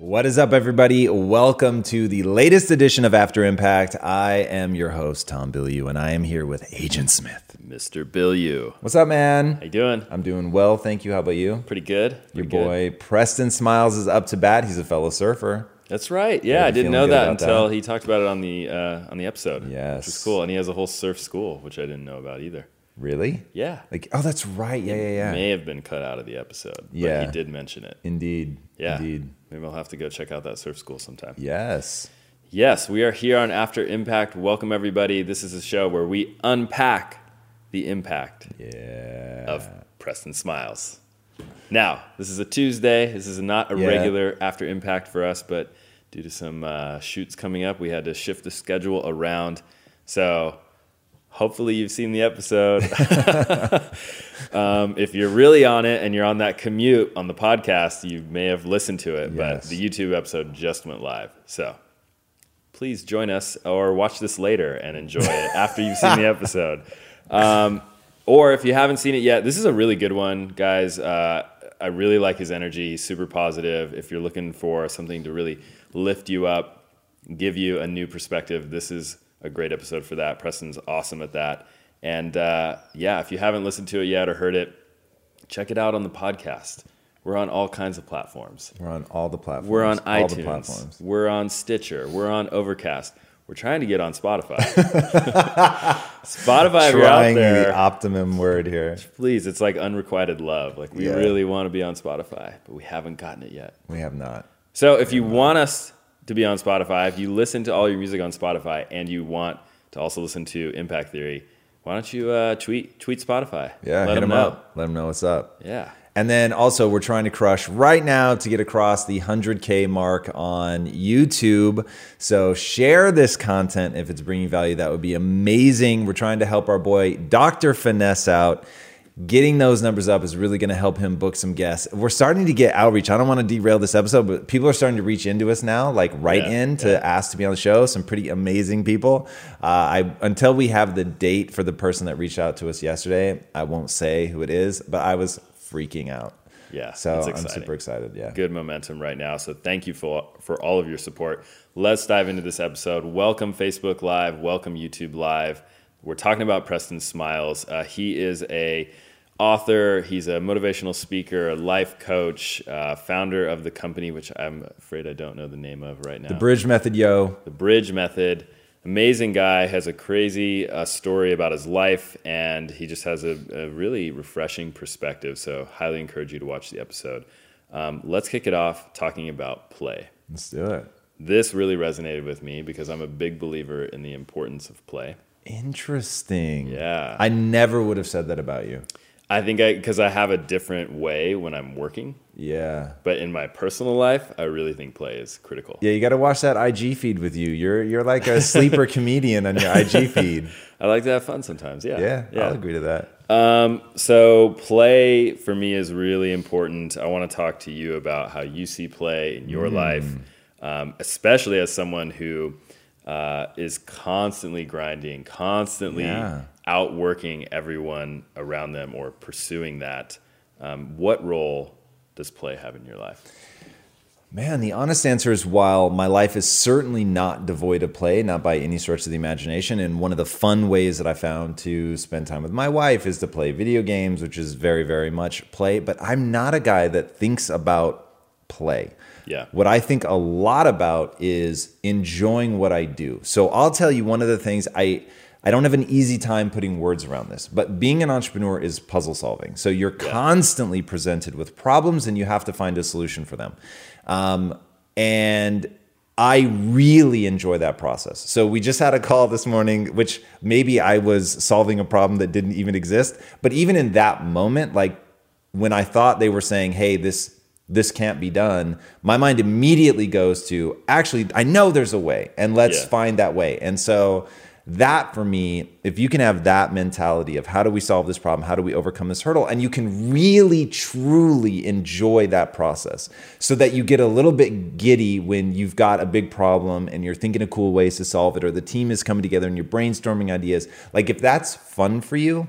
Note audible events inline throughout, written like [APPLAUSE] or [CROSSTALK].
What is up, everybody? Welcome to the latest edition of After Impact. I am your host, Tom Bilyeu, and I am here with Agent Smith. Mr. Bilyeu. What's up, man? How you doing? I'm doing well, thank you. How about you? Pretty good. Your Pretty good. boy Preston Smiles is up to bat. He's a fellow surfer. That's right. Yeah, Yeah, I didn't know that until that? he talked about it on the uh, on the episode. Yes. which is cool. And he has a whole surf school, which I didn't know about either. Really? Yeah, Like, oh, that's right. Yeah, yeah, yeah. may have been cut out of the episode. but Yeah. he did mention it. Indeed. Yeah, Indeed. Maybe I'll have to go check out that surf school sometime. Yes. Yes, we are here on After Impact. Welcome everybody. This is a show where we unpack the impact Yeah. of Preston Smiles. Now, this is a Tuesday. This is not a Yeah. regular After Impact for us, but due to some uh, shoots coming up, we had to shift the schedule around. So, hopefully, you've seen the episode. [LAUGHS] um, if you're really on it and you're on that commute on the podcast, you may have listened to it, but the YouTube episode just went live. So, please join us or watch this later and enjoy it after you've seen the [LAUGHS] episode. Um, or if you haven't seen it yet, this is a really good one, guys. Uh, I really like his energy, He's super positive. If you're looking for something to really lift you up, give you a new perspective, this is a great episode for that. Preston's awesome at that. And uh, yeah, if you haven't listened to it yet or heard it, check it out on the podcast. We're on all kinds of platforms. We're on all the platforms. We're on all iTunes. the platforms. We're on Stitcher. We're on Overcast. We're trying to get on Spotify. [LAUGHS] Spotify, if you're out Trying there, the optimum word here. please. It's like unrequited love. Like we Yeah. really want to be on Spotify, but we haven't gotten it yet. We have not. So if you want us to be on Spotify, if you listen to all your music on Spotify, and you want to also listen to Impact Theory, why don't you uh, tweet tweet Spotify? Yeah, let hit them know. up. Let him know what's up. Yeah. And then also, we're trying to crush right now to get across the 100K mark on YouTube. So, share this content if it's bringing value. That would be amazing. We're trying to help our boy, Dr. Finesse, out. Getting those numbers up is really going to help him book some guests. We're starting to get outreach. I don't want to derail this episode, but people are starting to reach into us now, like right Yeah, in to ask to be on the show. Some pretty amazing people. Uh, I until we have the date for the person that reached out to us yesterday, I won't say who it is, but I was freaking out. Yeah, So it's I'm super excited. Yeah. good momentum right now. So thank you for for all of your support. Let's dive into this episode. Welcome Facebook Live. Welcome YouTube Live. We're talking about Preston Smiles. Uh, he is a author. He's a motivational speaker, a life coach, uh, founder of the company, which I'm afraid I don't know the name of right now. The bridge method, yo. The Bridge Method. Amazing guy, has a crazy uh, story about his life, and he just has a, a really refreshing perspective. So, highly encourage you to watch the episode. Um, let's kick it off talking about play. Let's do it. This really resonated with me because I'm a big believer in the importance of play. Interesting. Yeah. I never would have said that about you. I think I, because I have a different way when I'm working, Yeah. but in my personal life, I really think play is critical. Yeah, you got to watch that IG feed with you. You're you're like a sleeper [LAUGHS] comedian on your IG feed. [LAUGHS] I like to have fun sometimes. Yeah. Yeah, I'll agree to that. Um, so play for me is really important. I want to talk to you about how you see play in Mm. your life, um, especially as someone who uh, is constantly grinding, constantly Yeah. Outworking everyone around them or pursuing that. Um, what role does play have in your life? Man, the honest answer is while my life is certainly not devoid of play, not by any stretch of the imagination, and one of the fun ways that I found to spend time with my wife is to play video games, which is very, very much play, but I'm not a guy that thinks about play. Yeah. What I think a lot about is enjoying what I do. So I'll tell you one of the things I I don't have an easy time putting words around this, but being an entrepreneur is puzzle solving. So you're yeah. constantly presented with problems and you have to find a solution for them. Um, and I really enjoy that process. So we just had a call this morning, which maybe I was solving a problem that didn't even exist. But even in that moment, like when I thought they were saying, hey, this this can't be done, my mind immediately goes to actually, I know there's a way, and let's yeah. find that way. And so that for me, if you can have that mentality of how do we solve this problem? How do we overcome this hurdle? And you can really, truly enjoy that process so that you get a little bit giddy when you've got a big problem and you're thinking of cool ways to solve it, or the team is coming together and you're brainstorming ideas. Like if that's fun for you,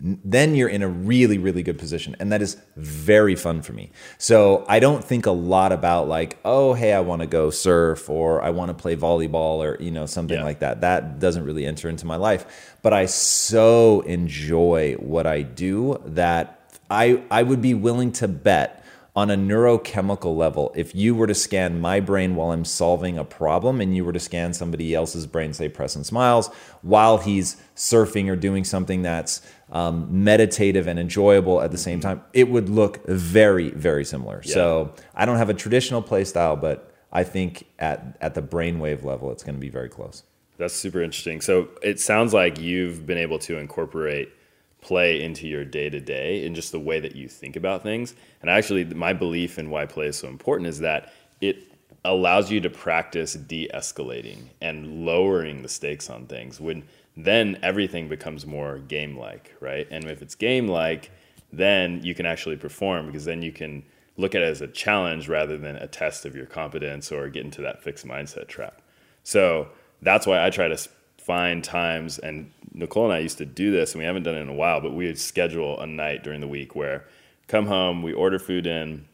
then you're in a really really good position. And that is very fun for me. So i don't think a lot about like oh hey i want to go surf or i want to play volleyball or you know something yeah. like that. That doesn't really enter into my life. But i so enjoy what i do that i i would be willing to bet on a neurochemical level, if you were to scan my brain while I'm solving a problem and you were to scan somebody else's brain, say Preston Smiles, while he's surfing or doing something that's um, meditative and enjoyable at the same time, it would look very, very similar. Yeah. So I don't have a traditional play style, but I think at, at the brainwave level, it's going to be very close. That's super interesting. So it sounds like you've been able to incorporate – play into your day to day and just the way that you think about things. And actually, my belief in why play is so important is that it allows you to practice de escalating and lowering the stakes on things when then everything becomes more game like, right? And if it's game like, then you can actually perform because then you can look at it as a challenge rather than a test of your competence or get into that fixed mindset trap. So that's why I try to find times, and Nicole and I used to do this, and we haven't done it in a while, but we would schedule a night during the week where come home, we order food in,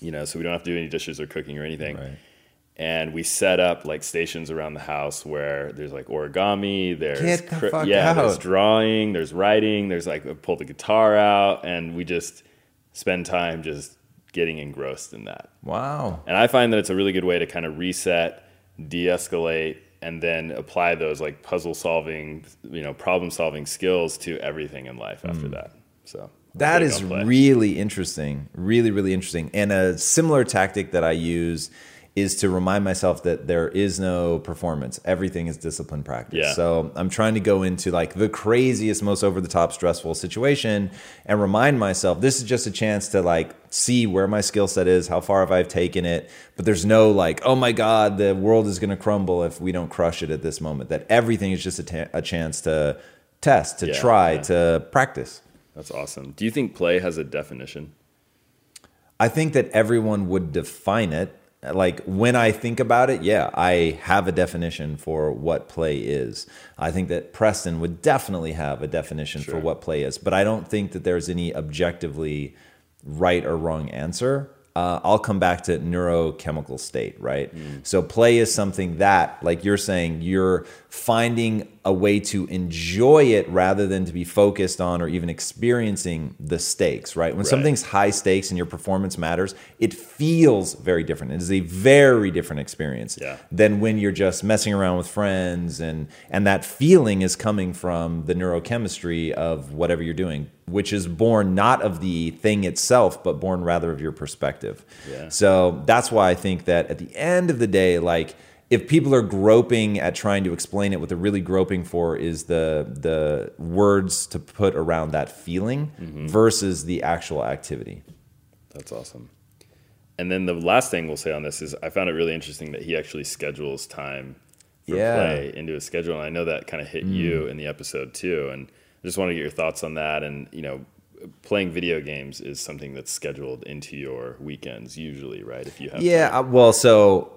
you know, so we don't have to do any dishes or cooking or anything. Right. And we set up like stations around the house where there's like origami, there's the yeah, out. there's drawing, there's writing, there's like pull the guitar out, and we just spend time just getting engrossed in that. Wow. And I find that it's a really good way to kind of reset, de-escalate, and then apply those like puzzle solving, you know, problem solving skills to everything in life after mm. that. So that is really interesting. Really, really interesting. And a similar tactic that I use is to remind myself that there is no performance. Everything is discipline practice. Yeah. So I'm trying to go into like the craziest, most over the top stressful situation and remind myself this is just a chance to like see where my skill set is, how far have I taken it. But there's no like, oh my God, the world is going to crumble if we don't crush it at this moment. That everything is just a, chance to test, to yeah, try, yeah. to practice. That's awesome. Do you think play has a definition? I think that everyone would define it like when I think about it, yeah, I have a definition for what play is. I think that Preston would definitely have a definition sure. for what play is, but I don't think that there's any objectively right or wrong answer uh, I'll come back to neurochemical state, right? Mm. So play is something that, like you're saying, you're finding a way to enjoy it rather than to be focused on or even experiencing the stakes, right? When right. something's high stakes and your performance matters, it feels very different. It is a very different experience yeah. than when you're just messing around with friends and and that feeling is coming from the neurochemistry of whatever you're doing which is born not of the thing itself, but born rather of your perspective. Yeah. So that's why I think that at the end of the day, like if people are groping at trying to explain it, what they're really groping for is the the words to put around that feeling mm-hmm. versus the actual activity. That's awesome. And then the last thing we'll say on this is I found it really interesting that he actually schedules time for yeah. play into his schedule. And I know that kind of hit mm. you in the episode too. And I just want to get your thoughts on that. And you know, playing video games is something that's scheduled into your weekends usually, right? If you have yeah, uh, well, so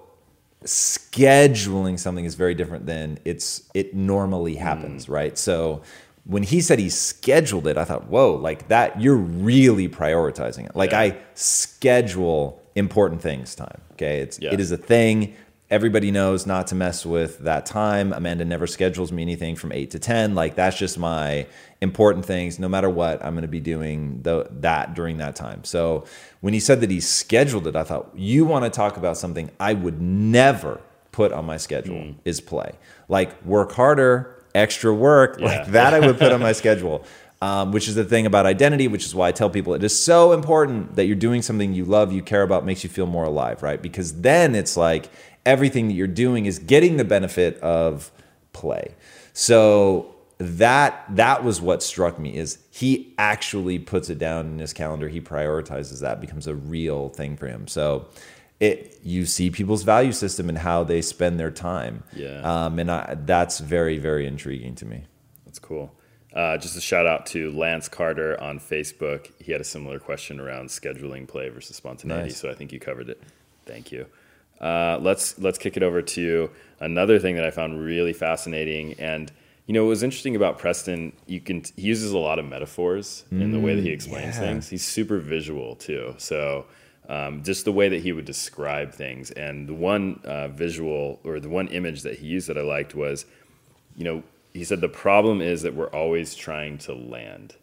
scheduling something is very different than it's it normally happens, mm. right? So when he said he scheduled it, I thought, whoa, like that, you're really prioritizing it. Like yeah. I schedule important things time. Okay. It's, yeah. it is a thing everybody knows not to mess with that time. Amanda never schedules me anything from 8 to 10. Like that's just my important things. No matter what, I'm going to be doing the, that during that time. So when he said that he scheduled it, I thought, you want to talk about something I would never put on my schedule mm. is play. Like work harder, extra work, yeah. like that I would put on my schedule. Um, which is the thing about identity, which is why I tell people it is so important that you're doing something you love, you care about, makes you feel more alive, right? Because then it's like everything that you're doing is getting the benefit of play. So that that was what struck me is he actually puts it down in his calendar. He prioritizes that, becomes a real thing for him. So it you see people's value system and how they spend their time. Yeah. Um, and I, that's very very intriguing to me. That's cool. Uh, just a shout out to Lance Carter on Facebook. He had a similar question around scheduling play versus spontaneity. Nice. So I think you covered it. Thank you. Uh, let's let's kick it over to another thing that I found really fascinating. And you know, what was interesting about Preston, you can he uses a lot of metaphors mm, in the way that he mm, explains yeah. things. He's super visual too. So um, just the way that he would describe things. And the one uh, visual or the one image that he used that I liked was, you know, he said the problem is that we're always trying to land,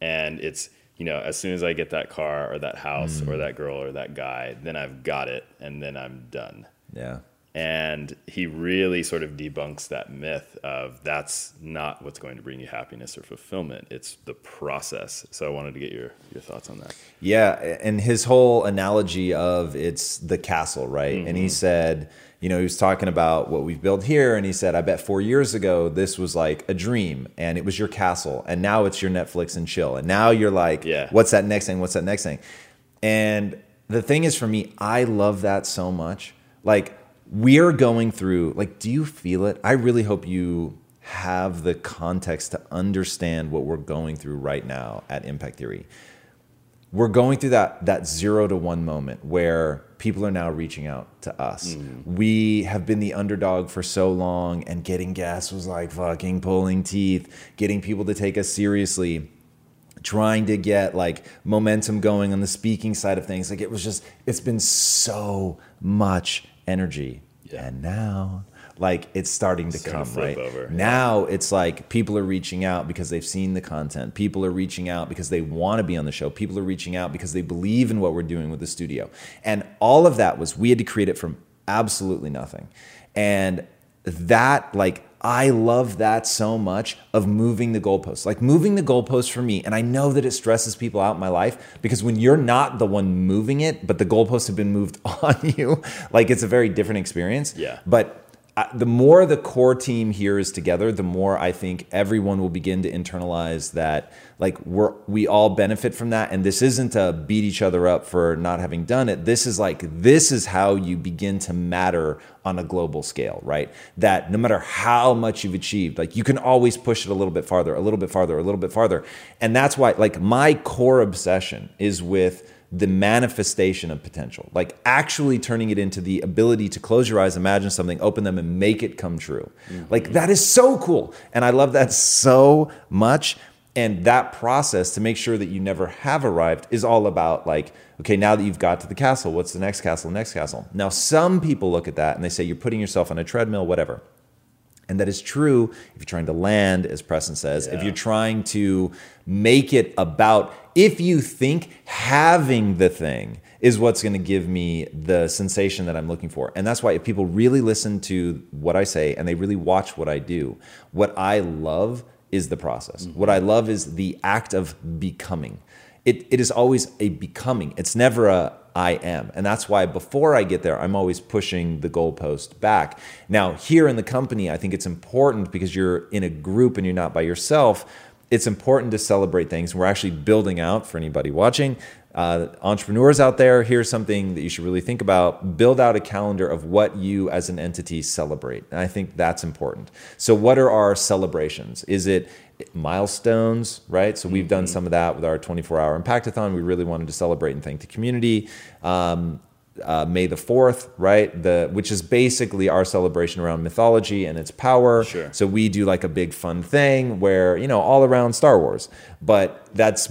and it's you know, as soon as I get that car or that house mm. or that girl or that guy, then I've got it and then I'm done. Yeah. And he really sort of debunks that myth of that's not what's going to bring you happiness or fulfillment. It's the process. So I wanted to get your, your thoughts on that. Yeah. And his whole analogy of it's the castle, right? Mm-hmm. And he mm-hmm. said, you know, he was talking about what we've built here, and he said, I bet four years ago this was like a dream, and it was your castle, and now it's your Netflix and chill, and now you're like, yeah. what's that next thing? What's that next thing? And the thing is, for me, I love that so much. Like we're going through, like, do you feel it? I really hope you have the context to understand what we're going through right now at Impact Theory we're going through that that zero to one moment where people are now reaching out to us. Mm. We have been the underdog for so long, and getting guests was like fucking pulling teeth. Getting people to take us seriously, trying to get like momentum going on the speaking side of things. Like it was just, it's been so much energy, yeah. and now like it's starting to starting come to right? over. now it's like people are reaching out because they've seen the content. People are reaching out because they want to be on the show. People are reaching out because they believe in what we're doing with the studio. And all of that was we had to create it from absolutely nothing. And that like I love that so much of moving the goalposts. Like moving the goalposts for me, and I know that it stresses people out in my life because when you're not the one moving it, but the goalposts have been moved [LAUGHS] on you, like it's a very different experience. Yeah. But the more the core team here is together, the more I think everyone will begin to internalize that like we're we all benefit from that. And this isn't to beat each other up for not having done it. This is like this is how you begin to matter on a global scale, right? That no matter how much you've achieved, like you can always push it a little bit farther, a little bit farther, a little bit farther. And that's why like my core obsession is with the manifestation of potential, like actually turning it into the ability to close your eyes, imagine something, open them, and make it come true. Mm-hmm. Like that is so cool. And I love that so much. And that process to make sure that you never have arrived is all about like, okay, now that you've got to the castle, what's the next castle, next castle? Now, some people look at that and they say you're putting yourself on a treadmill, whatever. And that is true if you're trying to land, as Preston says, yeah. if you're trying to make it about, if you think having the thing is what's going to give me the sensation that I'm looking for. And that's why if people really listen to what I say and they really watch what I do, what I love is the process. Mm-hmm. What I love is the act of becoming. It, it is always a becoming. It's never a I am. And that's why before I get there, I'm always pushing the goalpost back. Now, here in the company, I think it's important because you're in a group and you're not by yourself. It's important to celebrate things. We're actually building out for anybody watching. Uh, entrepreneurs out there, here's something that you should really think about. Build out a calendar of what you as an entity celebrate. And I think that's important. So, what are our celebrations? Is it milestones, right? So we've done mm-hmm. some of that with our 24 hour impactathon. We really wanted to celebrate and thank the community. Um, uh, May the 4th, right? The which is basically our celebration around mythology and its power. Sure. So we do like a big fun thing where, you know, all around Star Wars. But that's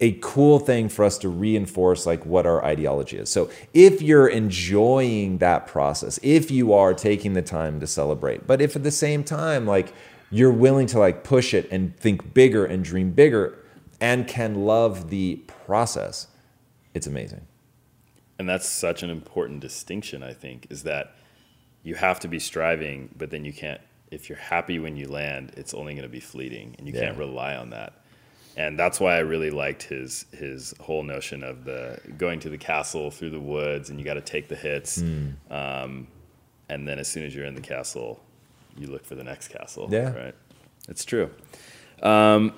a cool thing for us to reinforce like what our ideology is. So if you're enjoying that process, if you are taking the time to celebrate, but if at the same time like you're willing to like push it and think bigger and dream bigger and can love the process, it's amazing. And that's such an important distinction, I think, is that you have to be striving, but then you can't if you're happy when you land, it's only going to be fleeting and you Yeah. can't rely on that. And that's why I really liked his his whole notion of the going to the castle through the woods and you got to take the hits. Hmm. Um, and then as soon as you're in the castle, you look for the next castle. Yeah. Right. It's true. Um,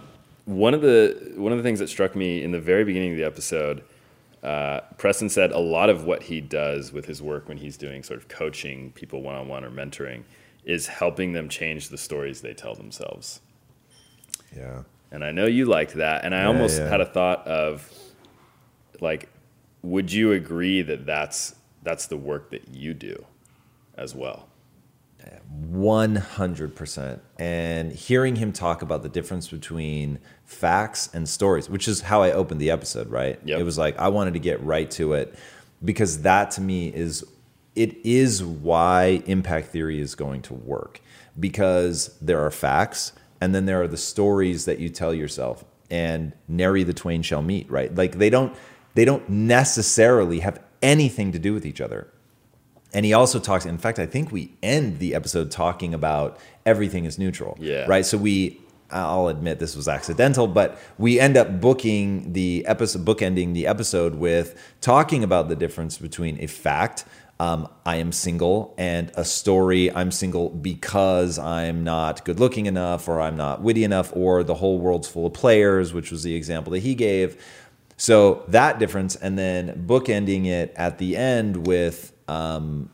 one of the one of the things that struck me in the very beginning of the episode, uh, Preston said a lot of what he does with his work when he's doing sort of coaching people one on one or mentoring is helping them change the stories they tell themselves. Yeah. And I know you liked that, and I Yeah, almost yeah. had a thought of like, would you agree that that's that's the work that you do as well? 100%. And hearing him talk about the difference between facts and stories, which is how I opened the episode, right? Yep. It was like I wanted to get right to it because that to me is it is why impact theory is going to work because there are facts and then there are the stories that you tell yourself and nary the twain shall meet, right? Like they don't they don't necessarily have anything to do with each other. And he also talks, in fact, I think we end the episode talking about everything is neutral. Yeah. Right. So we, I'll admit this was accidental, but we end up booking the episode, bookending the episode with talking about the difference between a fact, um, I am single, and a story, I'm single because I'm not good looking enough, or I'm not witty enough, or the whole world's full of players, which was the example that he gave. So that difference, and then bookending it at the end with, um,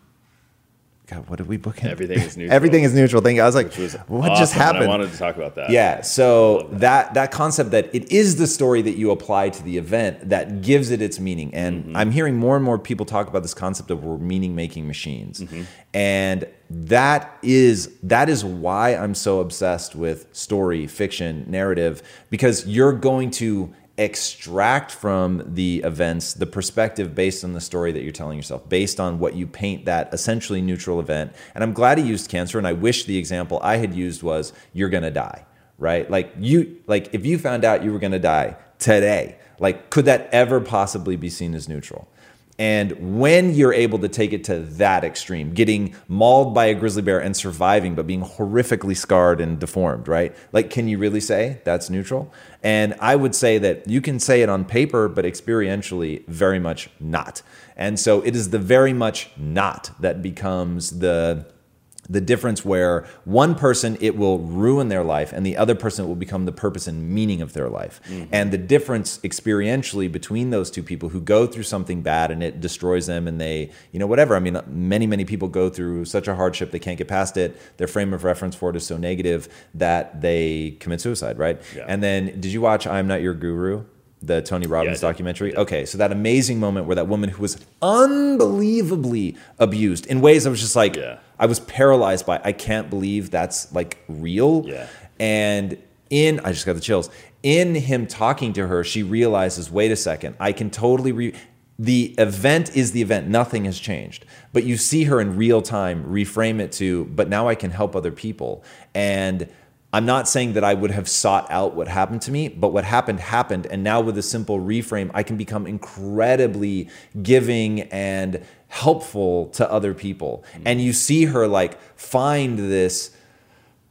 God, what did we book? Everything is [LAUGHS] neutral. Everything is neutral. Thing I was like, was what awesome, just happened? I wanted to talk about that. Yeah, so that that concept that it is the story that you apply to the event that gives it its meaning. And Mm-hmm. I'm hearing more and more people talk about this concept of we're meaning making machines. Mm-hmm. And that is that is why I'm so obsessed with story, fiction, narrative because you're going to extract from the events the perspective based on the story that you're telling yourself, based on what you paint that essentially neutral event. And I'm glad he used cancer. And I wish the example I had used was you're to die, right? Like you, like if you found out you were to die today, like could that ever possibly be seen as neutral? And when you're able to take it to that extreme, getting mauled by a grizzly bear and surviving, but being horrifically scarred and deformed, right? Like, can you really say that's neutral? And I would say that you can say it on paper, but experientially, very much not. And so it is the very much not that becomes the the difference where one person it will ruin their life and the other person it will become the purpose and meaning of their life mm-hmm. and the difference experientially between those two people who go through something bad and it destroys them and they you know whatever i mean many many people go through such a hardship they can't get past it their frame of reference for it is so negative that they commit suicide right Yeah. and then did you watch i'm not your guru the Tony Robbins did. documentary. Okay, so that amazing moment where that woman who was unbelievably abused in ways I was just like, Yeah. I was paralyzed by. I can't believe that's like real. Yeah. And in, I just got the chills. In him talking to her, she realizes, wait a second, I can totally re. The event is the event. Nothing has changed. But you see her in real time reframe it to, but now I can help other people. And I'm not saying that I would have sought out what happened to me, but what happened happened. And now with a simple reframe, I can become incredibly giving and helpful to other people. And you see her like find this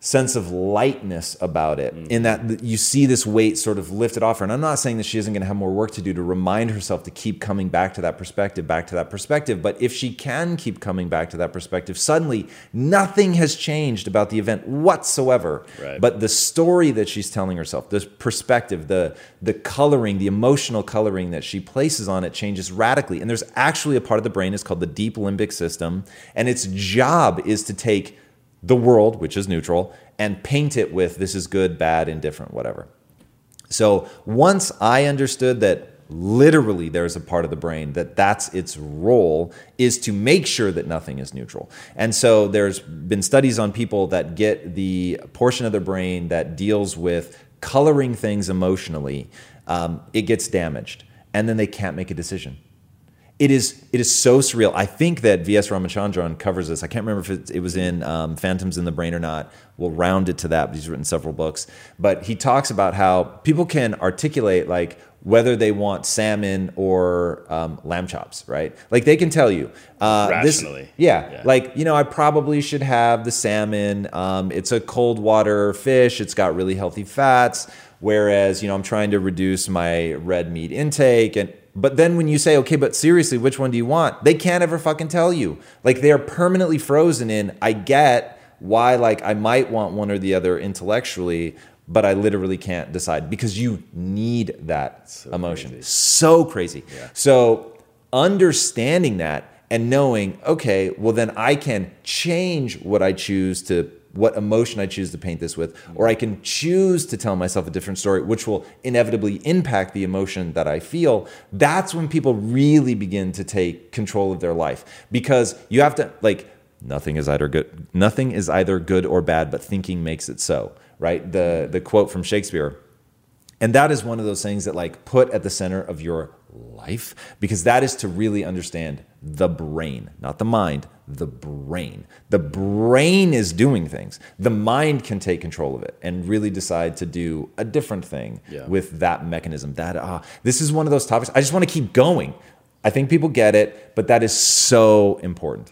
sense of lightness about it in that you see this weight sort of lifted off her. And i'm not saying that she isn't going to have more work to do to remind herself to keep coming back to that perspective back to that perspective. But if she can keep coming back to that perspective suddenly nothing has changed about the event whatsoever. Right. but the story that she's telling herself the perspective the the coloring the emotional coloring that she places on it changes radically. And there's actually a part of the brain is called the deep limbic system. And its job is to take the world, which is neutral, and paint it with this is good, bad, indifferent, whatever. So once I understood that literally there's a part of the brain that that's its role is to make sure that nothing is neutral. And so there's been studies on people that get the portion of their brain that deals with coloring things emotionally um, it gets damaged, and then they can't make a decision. It is it is so surreal. I think that V.S. Ramachandran covers this. I can't remember if it, it was in um, Phantoms in the Brain or not. We'll round it to that. But he's written several books. But he talks about how people can articulate like whether they want salmon or um, lamb chops, right? Like they can tell you. Uh, Rationally. This, yeah, yeah, Like, you know, I probably should have the salmon. Um, it's a cold water fish, it's got really healthy fats. Whereas, you know, I'm trying to reduce my red meat intake. And but then when you say, okay, but seriously, which one do you want? They can't ever fucking tell you. Like they are permanently frozen in. I get why, like, I might want one or the other intellectually, but I literally can't decide because you need that so emotion. Crazy. So crazy. Yeah. So understanding that and knowing, okay, well, then I can change what I choose to what emotion I choose to paint this with, or I can choose to tell myself a different story, which will inevitably impact the emotion that I feel. That's when people really begin to take control of their life because you have to, like, nothing is either good, nothing is either good or bad, but thinking makes it so, right? The, the quote from Shakespeare. And that is one of those things that, like, put at the center of your life because that is to really understand the brain, not the mind, the brain. The brain is doing things. The mind can take control of it and really decide to do a different thing yeah. with that mechanism. That ah, this is one of those topics. I just want to keep going. I think people get it, but that is so important.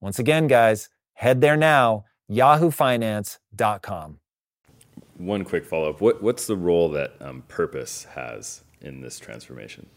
Once again, guys, head there now, yahoofinance.com. One quick follow up. What, what's the role that um, purpose has in this transformation?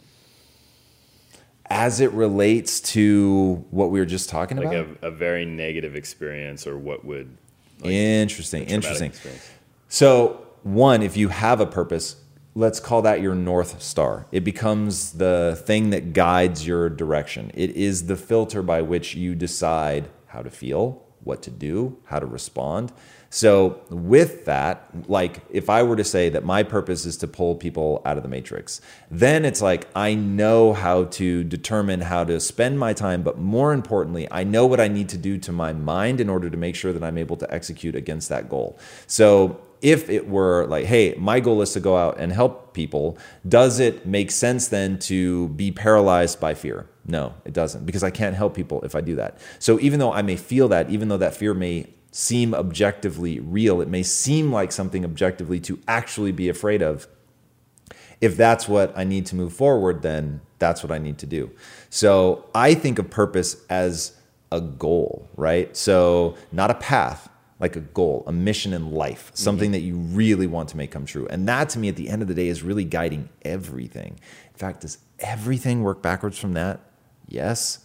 As it relates to what we were just talking Like about? a, a very negative experience, or what would interesting, interesting. experience? So, one, if you have a purpose, let's call that your North Star. It becomes the thing that guides your direction. It is the filter by which you decide how to feel, what to do, how to respond. So, with that, like if I were to say that my purpose is to pull people out of the matrix, then it's like I know how to determine how to spend my time, but more importantly, I know what I need to do to my mind in order to make sure that I'm able to execute against that goal. So, if it were like, hey, my goal is to go out and help people, does it make sense then to be paralyzed by fear? No, it doesn't, because I can't help people if I do that. So even though I may feel that, even though that fear may seem objectively real, it may seem like something objectively to actually be afraid of. If that's what I need to move forward, then that's what I need to do. So I think of purpose as a goal, right? So not a path, like a goal, a mission in life, something mm-hmm. that you really want to make come true. And that to me at the end of the day is really guiding everything. In fact, does everything work backwards from that? Yes.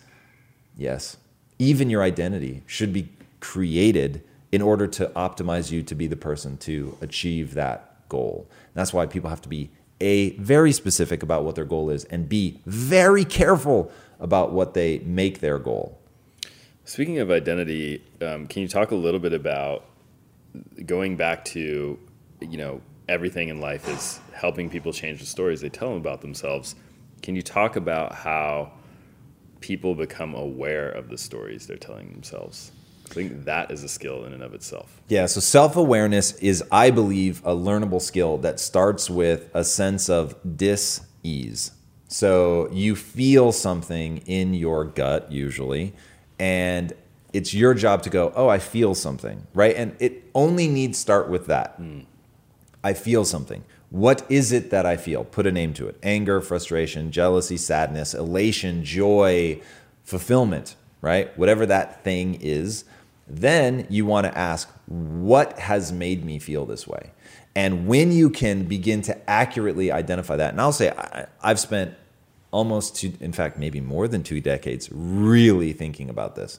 Yes. Even your identity should be created in order to optimize you to be the person to achieve that goal. That's why people have to be A, very specific about what their goal is, and be very careful about what they make their goal. Speaking of identity, um, can you talk a little bit about going back to, you know, everything in life is helping people change the stories they tell them about themselves. Can you talk about how people become aware of the stories they're telling themselves? I think that is a skill in and of itself. Yeah, so self awareness is, I believe, a learnable skill that starts with a sense of dis ease. So you feel something in your gut, usually, and it's your job to go, Oh, I feel something, right? And it only needs start with that. I feel something. What is it that I feel? Put a name to it anger, frustration, jealousy, sadness, elation, joy, fulfillment, right? Whatever that thing is. Then you want to ask, what has made me feel this way? And when you can begin to accurately identify that, and I'll say I, I've spent almost two, in fact, maybe more than two decades really thinking about this.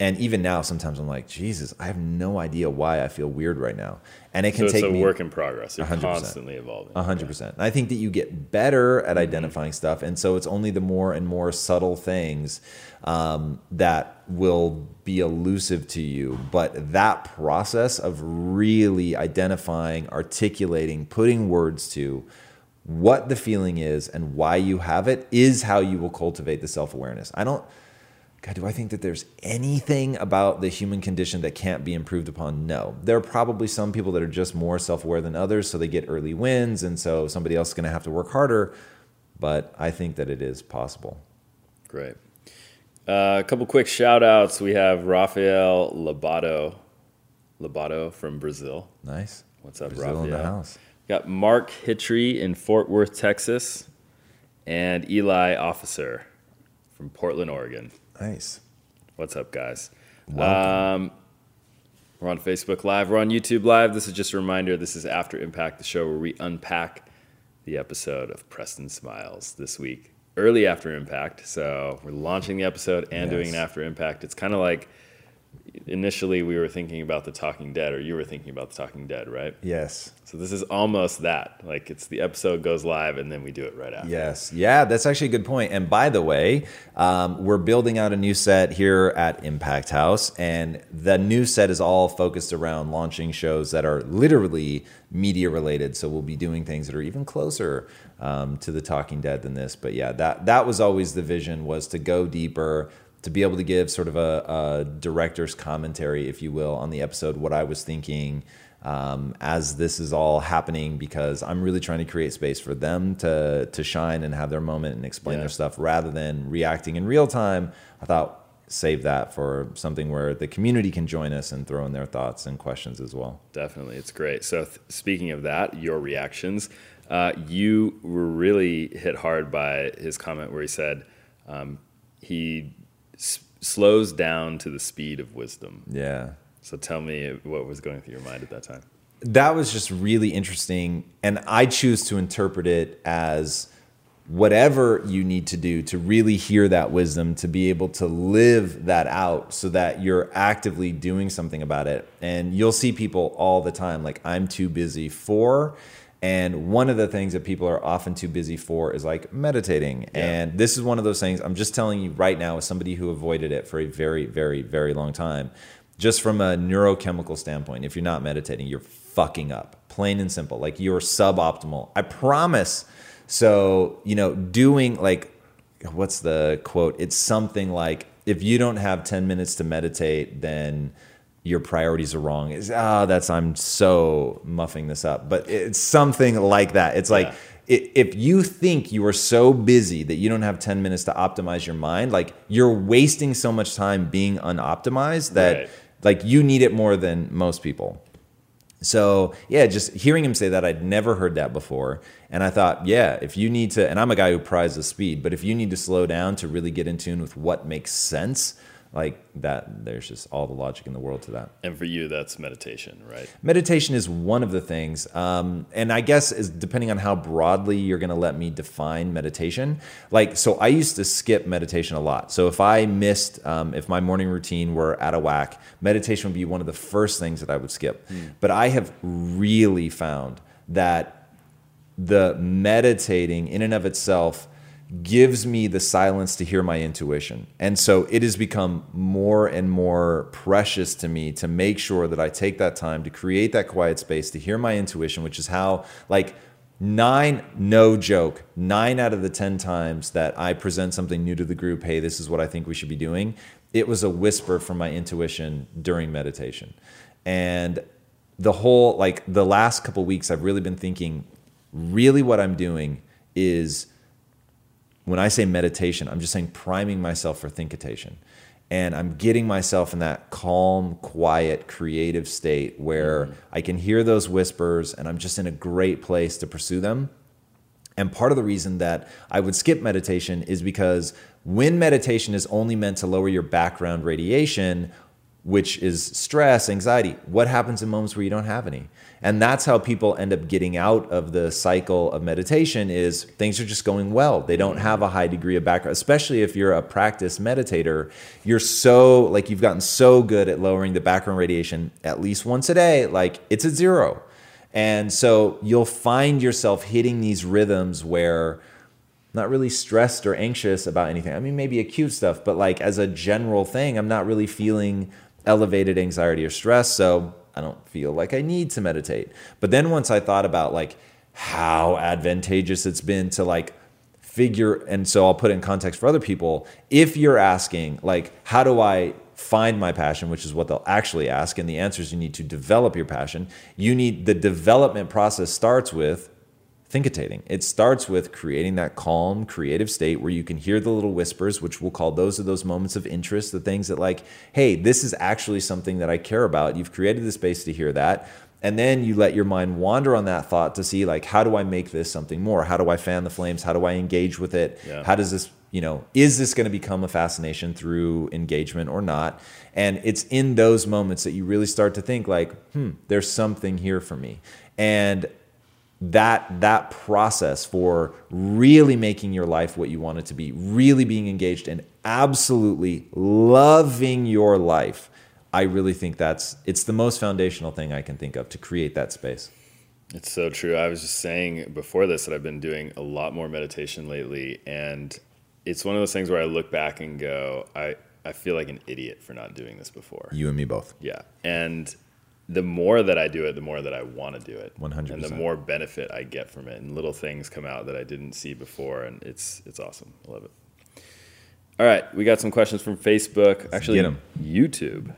And even now, sometimes I'm like, Jesus, I have no idea why I feel weird right now. And it So can it's take a me work in progress. You're 100%. constantly evolving. a hundred percent. And I think that you get better at identifying stuff, and so it's only the more and more subtle things um, that will be elusive to you. But that process of really identifying, articulating, putting words to what the feeling is and why you have it is how you will cultivate the self awareness. I don't. God, do I think that there's anything about the human condition that can't be improved upon? No. There are probably some people that are just more self aware than others, so they get early wins, and so somebody else is going to have to work harder. But I think that it is possible. Great. Uh, a couple quick shout outs. We have Rafael Labato, Labato from Brazil. Nice. What's up, Brazil in the house. Got Mark Hitry in Fort Worth, Texas, and Eli Officer from Portland, Oregon. Nice. What's up, guys? Um, we're on Facebook Live. We're on YouTube Live. This is just a reminder. This is After Impact, the show where we unpack the episode of Preston Smiles this week. Early After Impact. So we're launching the episode and doing an After Impact. It's kind of like initially we were thinking about The Talking Dead, or you were thinking about The Talking Dead, right? Yes. So this is almost that. Like it's the episode goes live and then we do it right after. Yes. Yeah, that's actually a good point. And by the way, um, we're building out a new set here at Impact House. And the new set is all focused around launching shows that are literally media related. So we'll be doing things that are even closer um, to the Talking Dead than this. But yeah, that, that was always the vision was to go deeper, to be able to give sort of a, a director's commentary, if you will, on the episode, what I was thinking um, as this is all happening, because I'm really trying to create space for them to to shine and have their moment and explain Yeah. their stuff rather than reacting in real time. I thought save that for something where the community can join us and throw in their thoughts and questions as well. Definitely, it's great. So, th- speaking of that, your reactions, uh, you were really hit hard by his comment where he said um, he slows down to the speed of wisdom. Yeah. So, tell me what was going through your mind at that time. that was just really interesting and i choose to interpret it as whatever you need to do to really hear that wisdom to be able to live that out so that you're actively doing something about it and you'll see people all the time like i'm too busy for and one of the things that people are often too busy for is like meditating and this is one of those things i'm just telling you right now as somebody who avoided it for a very very very long time just from a neurochemical standpoint, if you're not meditating, you're fucking up. Plain and simple. Like you're suboptimal. I promise. So, you know, doing like, what's the quote? It's something like, if you don't have 10 minutes to meditate, then your priorities are wrong. Is ah, that's I'm so muffing this up, but it's something like that. It's like Yeah. if you think you are so busy that you don't have 10 minutes to optimize your mind, like you're wasting so much time being unoptimized that Right. like you need it more than most people. So yeah, just hearing him say that, I'd never heard that before. And I thought, yeah, if you need to, and I'm a guy who prizes speed, but if you need to slow down to really get in tune with what makes sense, like that, there's just all the logic in the world to that. And for you, that's meditation, right? Meditation is one of the things, um, and I guess is depending on how broadly you're going to let me define meditation. Like, so I used to skip meditation a lot. So if I missed, um, if my morning routine were out of whack, meditation would be one of the first things that I would skip. But I have really found that the meditating in and of itself gives me the silence to hear my intuition. And so it has become more and more precious to me to make sure that I take that time to create that quiet space to hear my intuition, which is how, like, nine, no joke, nine out of the 10 times that I present something new to the group, hey, this is what I think we should be doing, it was a whisper from my intuition during meditation. And the whole, like, the last couple weeks, I've really been thinking, really what I'm doing is when I say meditation, I'm just saying priming myself for thinkitation. And I'm getting myself in that calm, quiet, creative state where mm-hmm. I can hear those whispers and I'm just in a great place to pursue them. And part of the reason that I would skip meditation is because when meditation is only meant to lower your background radiation, which is stress, anxiety, what happens in moments where you don't have any? And that's how people end up getting out of the cycle of meditation is things are just going well. They don't have a high degree of background, especially if you're a practice meditator. You're so like you've gotten so good at lowering the background radiation at least once a day, like it's at zero. And so you'll find yourself hitting these rhythms where not really stressed or anxious about anything. I mean, maybe acute stuff, but like as a general thing, I'm not really feeling elevated anxiety or stress. So I don't feel like I need to meditate. But then once I thought about like how advantageous it's been to like figure, and so I'll put it in context for other people. If you're asking, like, how do I find my passion, which is what they'll actually ask, and the answer is you need to develop your passion. You need the development process starts with thinkitating. It starts with creating that calm, creative state where you can hear the little whispers, which we'll call those are those moments of interest, the things that like, hey, this is actually something that I care about. You've created the space to hear that. And then you let your mind wander on that thought to see like, how do I make this something more? How do I fan the flames? How do I engage with it? Yeah. How does this, you know, is this going to become a fascination through engagement or not? And it's in those moments that you really start to think like, hmm, there's something here for me. And that that process for really making your life what you want it to be, really being engaged and absolutely loving your life. I really think that's it's the most foundational thing I can think of to create that space. It's so true. I was just saying before this that I've been doing a lot more meditation lately, and it's one of those things where I look back and go, I, I feel like an idiot for not doing this before. You and me both. Yeah. And the more that I do it, the more that I want to do it. 100%. And the more benefit I get from it. And little things come out that I didn't see before. And it's, it's awesome. I love it. All right, we got some questions from Facebook. Actually, get 'em. YouTube.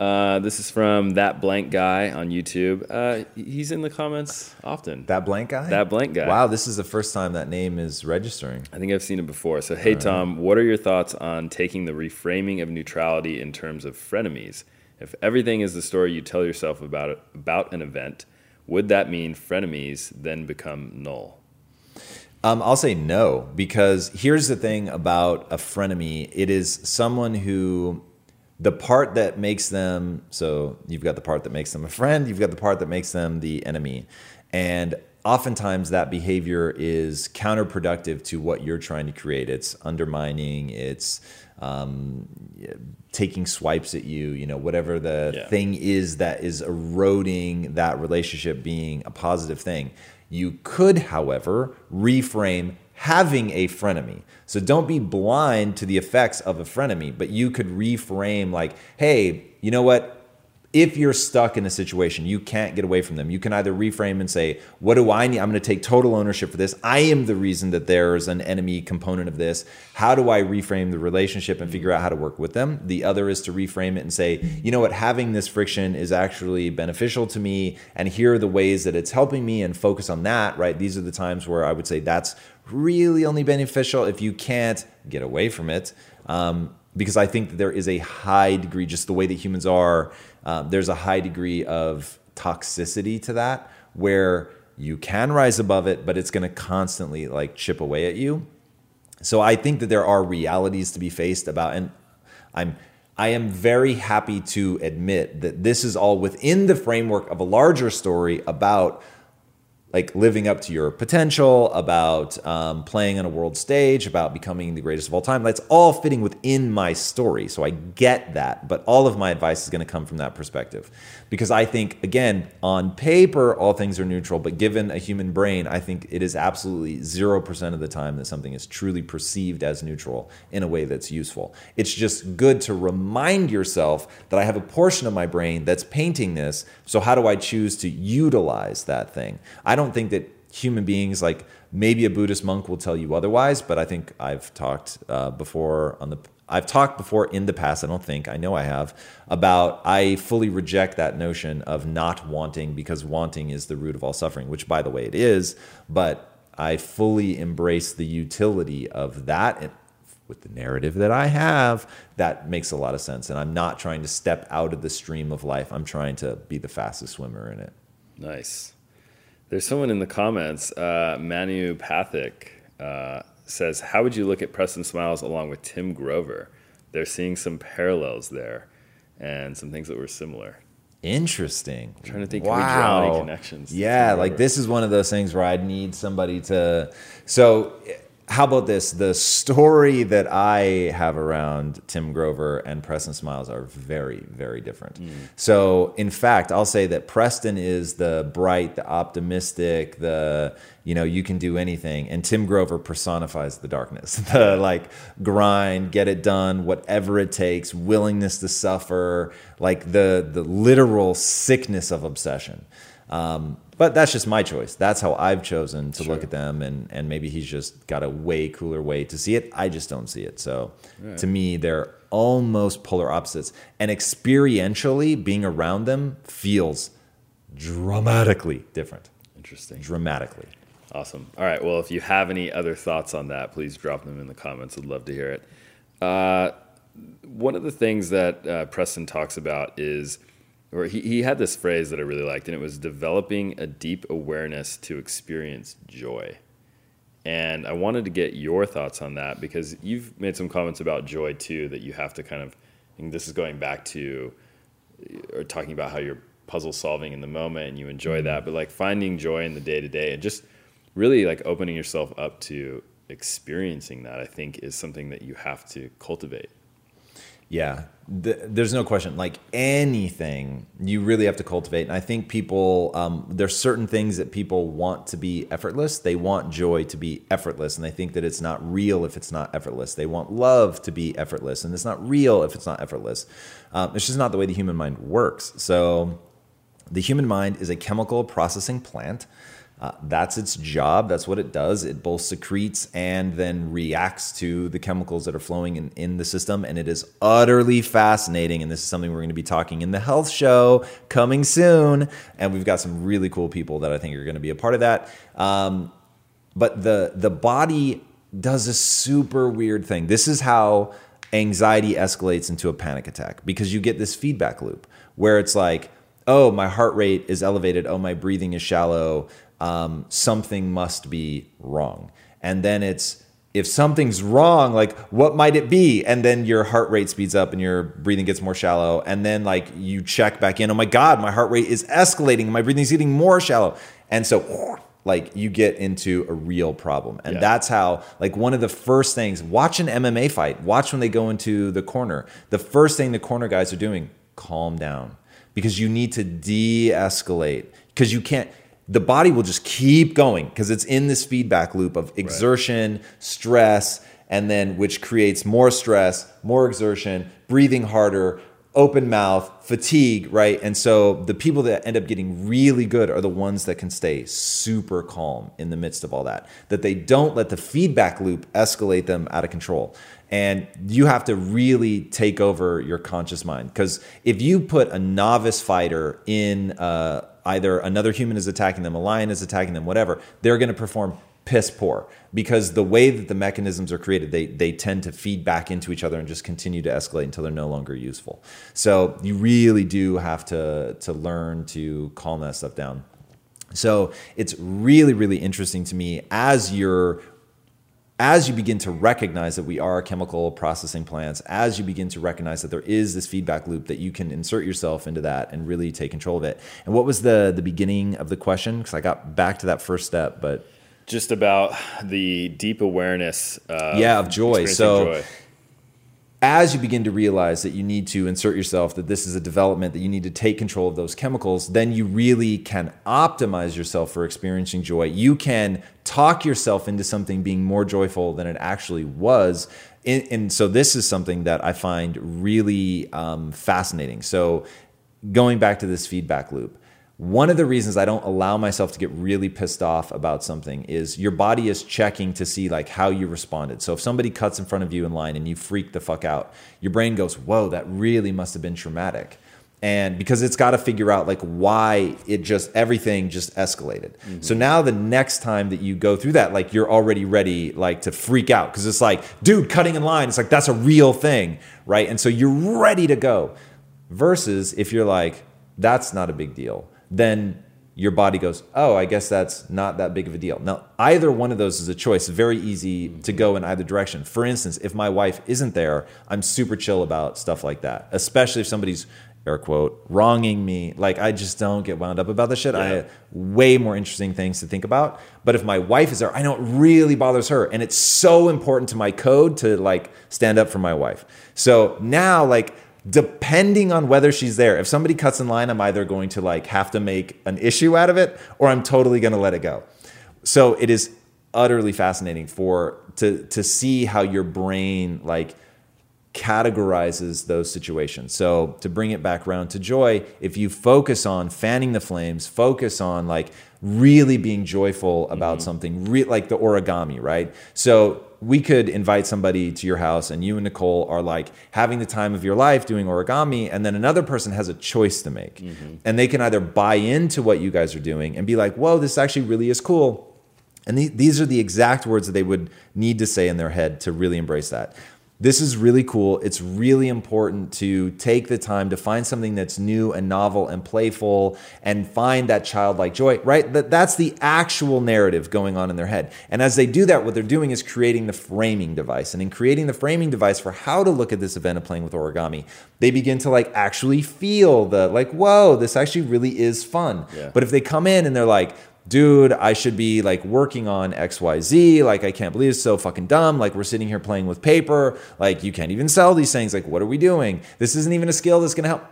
Uh, this is from that blank guy on YouTube. Uh, he's in the comments often. That blank guy? That blank guy. Wow, this is the first time that name is registering. I think I've seen it before. So, hey, Tom, what are your thoughts on taking the reframing of neutrality in terms of frenemies? If everything is the story you tell yourself about it, about an event, would that mean frenemies then become null? Um, I'll say no because here's the thing about a frenemy: it is someone who the part that makes them so you've got the part that makes them a friend, you've got the part that makes them the enemy, and oftentimes that behavior is counterproductive to what you're trying to create. It's undermining. It's um, taking swipes at you. You know, whatever the Yeah. thing is that is eroding that relationship being a positive thing. You could, however, reframe having a frenemy. So don't be blind to the effects of a frenemy, but you could reframe like, hey, you know what? If you're stuck in a situation, you can't get away from them. You can either reframe and say, What do I need? I'm going to take total ownership for this. I am the reason that there's an enemy component of this. How do I reframe the relationship and figure out how to work with them? The other is to reframe it and say, You know what? Having this friction is actually beneficial to me. And here are the ways that it's helping me and focus on that, right? These are the times where I would say that's really only beneficial if you can't get away from it. Um, because I think that there is a high degree, just the way that humans are, um, there's a high degree of toxicity to that where you can rise above it, but it's going to constantly like chip away at you. So I think that there are realities to be faced about, and I'm I am very happy to admit that this is all within the framework of a larger story about like living up to your potential, about um, playing on a world stage, about becoming the greatest of all time. That's all fitting within my story. So I get that. But all of my advice is going to come from that perspective. Because I think, again, on paper, all things are neutral. But given a human brain, I think it is absolutely 0% of the time that something is truly perceived as neutral in a way that's useful. It's just good to remind yourself that I have a portion of my brain that's painting this. So how do I choose to utilize that thing? I don't think that human beings like maybe a Buddhist monk will tell you otherwise, but I think I've talked uh, before on the I've talked before in the past, I don't think, I know I have, about I fully reject that notion of not wanting because wanting is the root of all suffering, which by the way it is, but I fully embrace the utility of that and with the narrative that I have, that makes a lot of sense. And I'm not trying to step out of the stream of life. I'm trying to be the fastest swimmer in it. Nice. There's someone in the comments, uh, Manu Pathic, uh, says, How would you look at Preston Smiles along with Tim Grover? They're seeing some parallels there and some things that were similar. Interesting. trying to think if we draw any connections Yeah, like this is one of those things where I'd need somebody to. So, how about this? The story that I have around Tim Grover and Preston Smiles are very, very different. Hmm. So, in fact, I'll say that Preston is the bright, the optimistic, the you know you can do anything, and Tim Grover personifies the darkness, [LAUGHS] the like grind, get it done, whatever it takes, willingness to suffer, like the the literal sickness of obsession. Um, but that's just my choice. That's how I've chosen to look at them, and and maybe he's just got a way cooler way to see it. I just don't see it. So to me, they're almost polar opposites, and experientially, being around them feels dramatically different. Interesting. Dramatically. Awesome. All right. Well, if you have any other thoughts on that, please drop them in the comments. I'd love to hear it. Uh, one of the things that uh, Preston talks about is, or he, he had this phrase that I really liked, and it was developing a deep awareness to experience joy. And I wanted to get your thoughts on that because you've made some comments about joy too, that you have to kind of, and this is going back to, or talking about how you're puzzle solving in the moment and you enjoy mm-hmm. that, but like finding joy in the day to day and just really like opening yourself up to experiencing that, I think is something that you have to cultivate. Yeah, th- there's no question. Like anything, you really have to cultivate. And I think people, um, there's certain things that people want to be effortless. They want joy to be effortless, and they think that it's not real if it's not effortless. They want love to be effortless, and it's not real if it's not effortless. Um, it's just not the way the human mind works. So, the human mind is a chemical processing plant. Uh, that's its job. That's what it does. It both secretes and then reacts to the chemicals that are flowing in, in the system. And it is utterly fascinating. And this is something we're going to be talking in the health show coming soon. And we've got some really cool people that I think are going to be a part of that. Um, but the the body does a super weird thing. This is how anxiety escalates into a panic attack because you get this feedback loop where it's like, oh, my heart rate is elevated. Oh, my breathing is shallow. Um, something must be wrong. And then it's, if something's wrong, like what might it be? And then your heart rate speeds up and your breathing gets more shallow. And then like you check back in, oh my God, my heart rate is escalating. My breathing is getting more shallow. And so like you get into a real problem. And yeah. that's how, like, one of the first things, watch an MMA fight, watch when they go into the corner. The first thing the corner guys are doing, calm down because you need to de escalate because you can't, the body will just keep going because it's in this feedback loop of exertion, right. stress, and then which creates more stress, more exertion, breathing harder, open mouth, fatigue, right? And so the people that end up getting really good are the ones that can stay super calm in the midst of all that, that they don't let the feedback loop escalate them out of control. And you have to really take over your conscious mind. Because if you put a novice fighter in uh, either another human is attacking them, a lion is attacking them, whatever, they're going to perform piss poor because the way that the mechanisms are created, they, they tend to feed back into each other and just continue to escalate until they're no longer useful. So you really do have to, to learn to calm that stuff down. So it's really, really interesting to me as you're as you begin to recognize that we are chemical processing plants, as you begin to recognize that there is this feedback loop that you can insert yourself into that and really take control of it. And what was the the beginning of the question? Because I got back to that first step, but just about the deep awareness. Of yeah, of joy. So. Joy. As you begin to realize that you need to insert yourself, that this is a development, that you need to take control of those chemicals, then you really can optimize yourself for experiencing joy. You can talk yourself into something being more joyful than it actually was. And, so, this is something that I find really um, fascinating. So, going back to this feedback loop, one of the reasons I don't allow myself to get really pissed off about something is your body is checking to see like how you responded. So if somebody cuts in front of you in line and you freak the fuck out, your brain goes, "Whoa, that really must have been traumatic." And because it's got to figure out like why it just everything just escalated. Mm-hmm. So now the next time that you go through that, like you're already ready like to freak out because it's like, dude, cutting in line, it's like that's a real thing, right? And so you're ready to go. Versus if you're like, that's not a big deal then your body goes, oh, I guess that's not that big of a deal. Now, either one of those is a choice. very easy to go in either direction. For instance, if my wife isn't there, I'm super chill about stuff like that, especially if somebody's air quote wronging me. Like I just don't get wound up about this shit. Yeah. I have way more interesting things to think about. But if my wife is there, I know it really bothers her, and it's so important to my code to like stand up for my wife. So now, like depending on whether she's there. If somebody cuts in line, I'm either going to like have to make an issue out of it or I'm totally going to let it go. So it is utterly fascinating for to to see how your brain like categorizes those situations. So to bring it back around to joy, if you focus on fanning the flames, focus on like really being joyful about mm-hmm. something, re- like the origami, right? So we could invite somebody to your house and you and Nicole are like having the time of your life doing origami, and then another person has a choice to make. Mm-hmm. And they can either buy into what you guys are doing and be like, whoa, this actually really is cool. And these are the exact words that they would need to say in their head to really embrace that this is really cool. It's really important to take the time to find something that's new and novel and playful and find that childlike joy, right? That that's the actual narrative going on in their head. And as they do that, what they're doing is creating the framing device. And in creating the framing device for how to look at this event of playing with origami, they begin to like actually feel the like, whoa, this actually really is fun. Yeah. But if they come in and they're like, dude, I should be like working on XYZ. Like, I can't believe it's so fucking dumb. Like, we're sitting here playing with paper. Like, you can't even sell these things. Like, what are we doing? This isn't even a skill that's gonna help.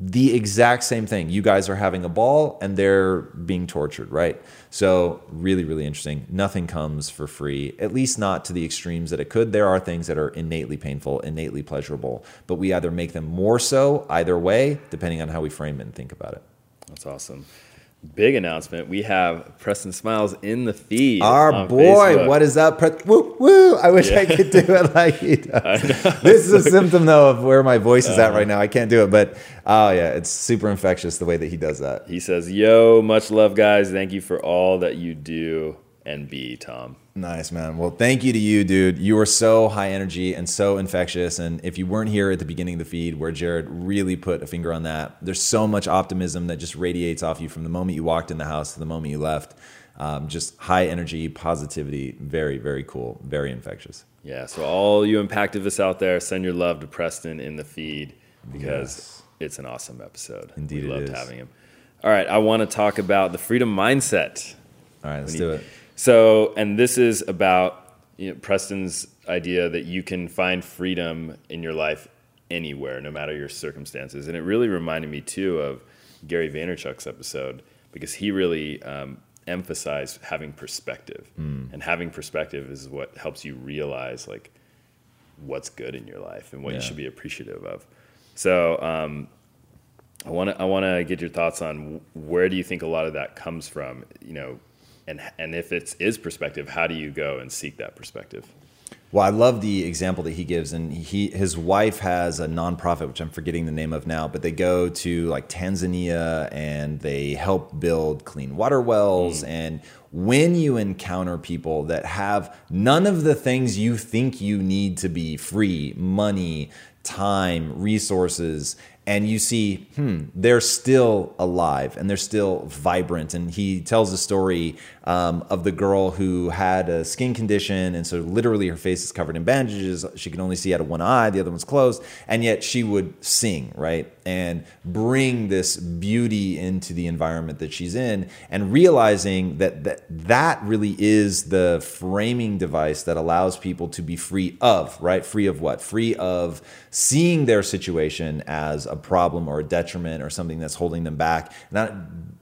The exact same thing. You guys are having a ball and they're being tortured, right? So, really, really interesting. Nothing comes for free, at least not to the extremes that it could. There are things that are innately painful, innately pleasurable, but we either make them more so either way, depending on how we frame it and think about it. That's awesome. Big announcement. We have Preston Smiles in the feed. Our boy, Facebook. what is up? Pre- woo, woo. I wish I could do it like he [LAUGHS] does. This is a symptom, though, of where my voice is at uh-huh. right now. I can't do it, but oh, yeah, it's super infectious the way that he does that. He says, Yo, much love, guys. Thank you for all that you do and be, Tom. Nice, man. Well, thank you to you, dude. You are so high energy and so infectious. And if you weren't here at the beginning of the feed where Jared really put a finger on that, there's so much optimism that just radiates off you from the moment you walked in the house to the moment you left. Um, just high energy, positivity. Very, very cool. Very infectious. Yeah, so all you impactivists out there, send your love to Preston in the feed because Yes. it's an awesome episode. Indeed we loved is. having him. All right, I want to talk about the freedom mindset. All right, let's do it. So, and this is about you know, Preston's idea that you can find freedom in your life anywhere, no matter your circumstances. And it really reminded me too of Gary Vaynerchuk's episode because he really um, emphasized having perspective, Hmm. and having perspective is what helps you realize like what's good in your life and what you should be appreciative of. So, um, I want to I want to get your thoughts on where do you think a lot of that comes from, you know, and and if it's is perspective, how do you go and seek that perspective? Well, I love the example that he gives, and he his wife has a nonprofit, which I'm forgetting the name of now, but they go to like Tanzania and they help build clean water wells. And when you encounter people that have none of the things you think you need to be free, money, time, resources, and you see, hmm, they're still alive and they're still vibrant. And he tells a story um, of the girl who had a skin condition, and so literally her face is covered in bandages. She can only see out of one eye, the other one's closed, and yet she would sing, right? And bring this beauty into the environment that she's in, and realizing that that, that really is the framing device that allows people to be free of, right? Free of what? Free of seeing their situation as a problem or a detriment or something that's holding them back. Now,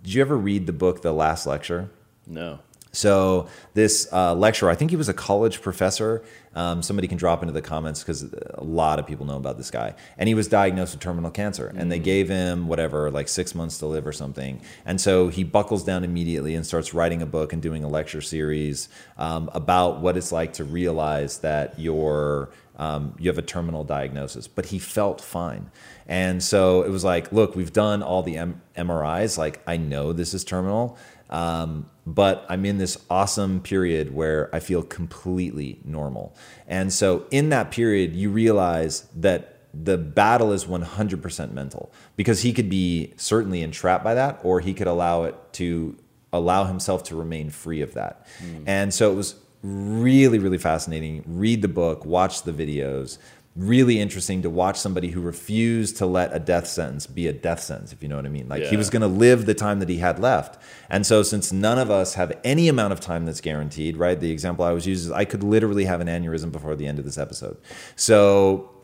did you ever read the book The Last Lecture? No. So this uh, lecturer, I think he was a college professor. Um, somebody can drop into the comments because a lot of people know about this guy. And he was diagnosed with terminal cancer, and they gave him whatever, like six months to live or something. And so he buckles down immediately and starts writing a book and doing a lecture series um, about what it's like to realize that you're um, you have a terminal diagnosis. But he felt fine. And so it was like, look, we've done all the M- MRIs. Like, I know this is terminal. Um, but I'm in this awesome period where I feel completely normal. And so in that period, you realize that the battle is 100% mental because he could be certainly entrapped by that or he could allow it to allow himself to remain free of that. Hmm. And so it was really, really fascinating. Read the book, watch the videos. Really interesting to watch somebody who refused to let a death sentence be a death sentence, if you know what I mean. Like he was going to live the time that he had left. And so, since none of us have any amount of time that's guaranteed, right? The example I was using is I could literally have an aneurysm before the end of this episode. So,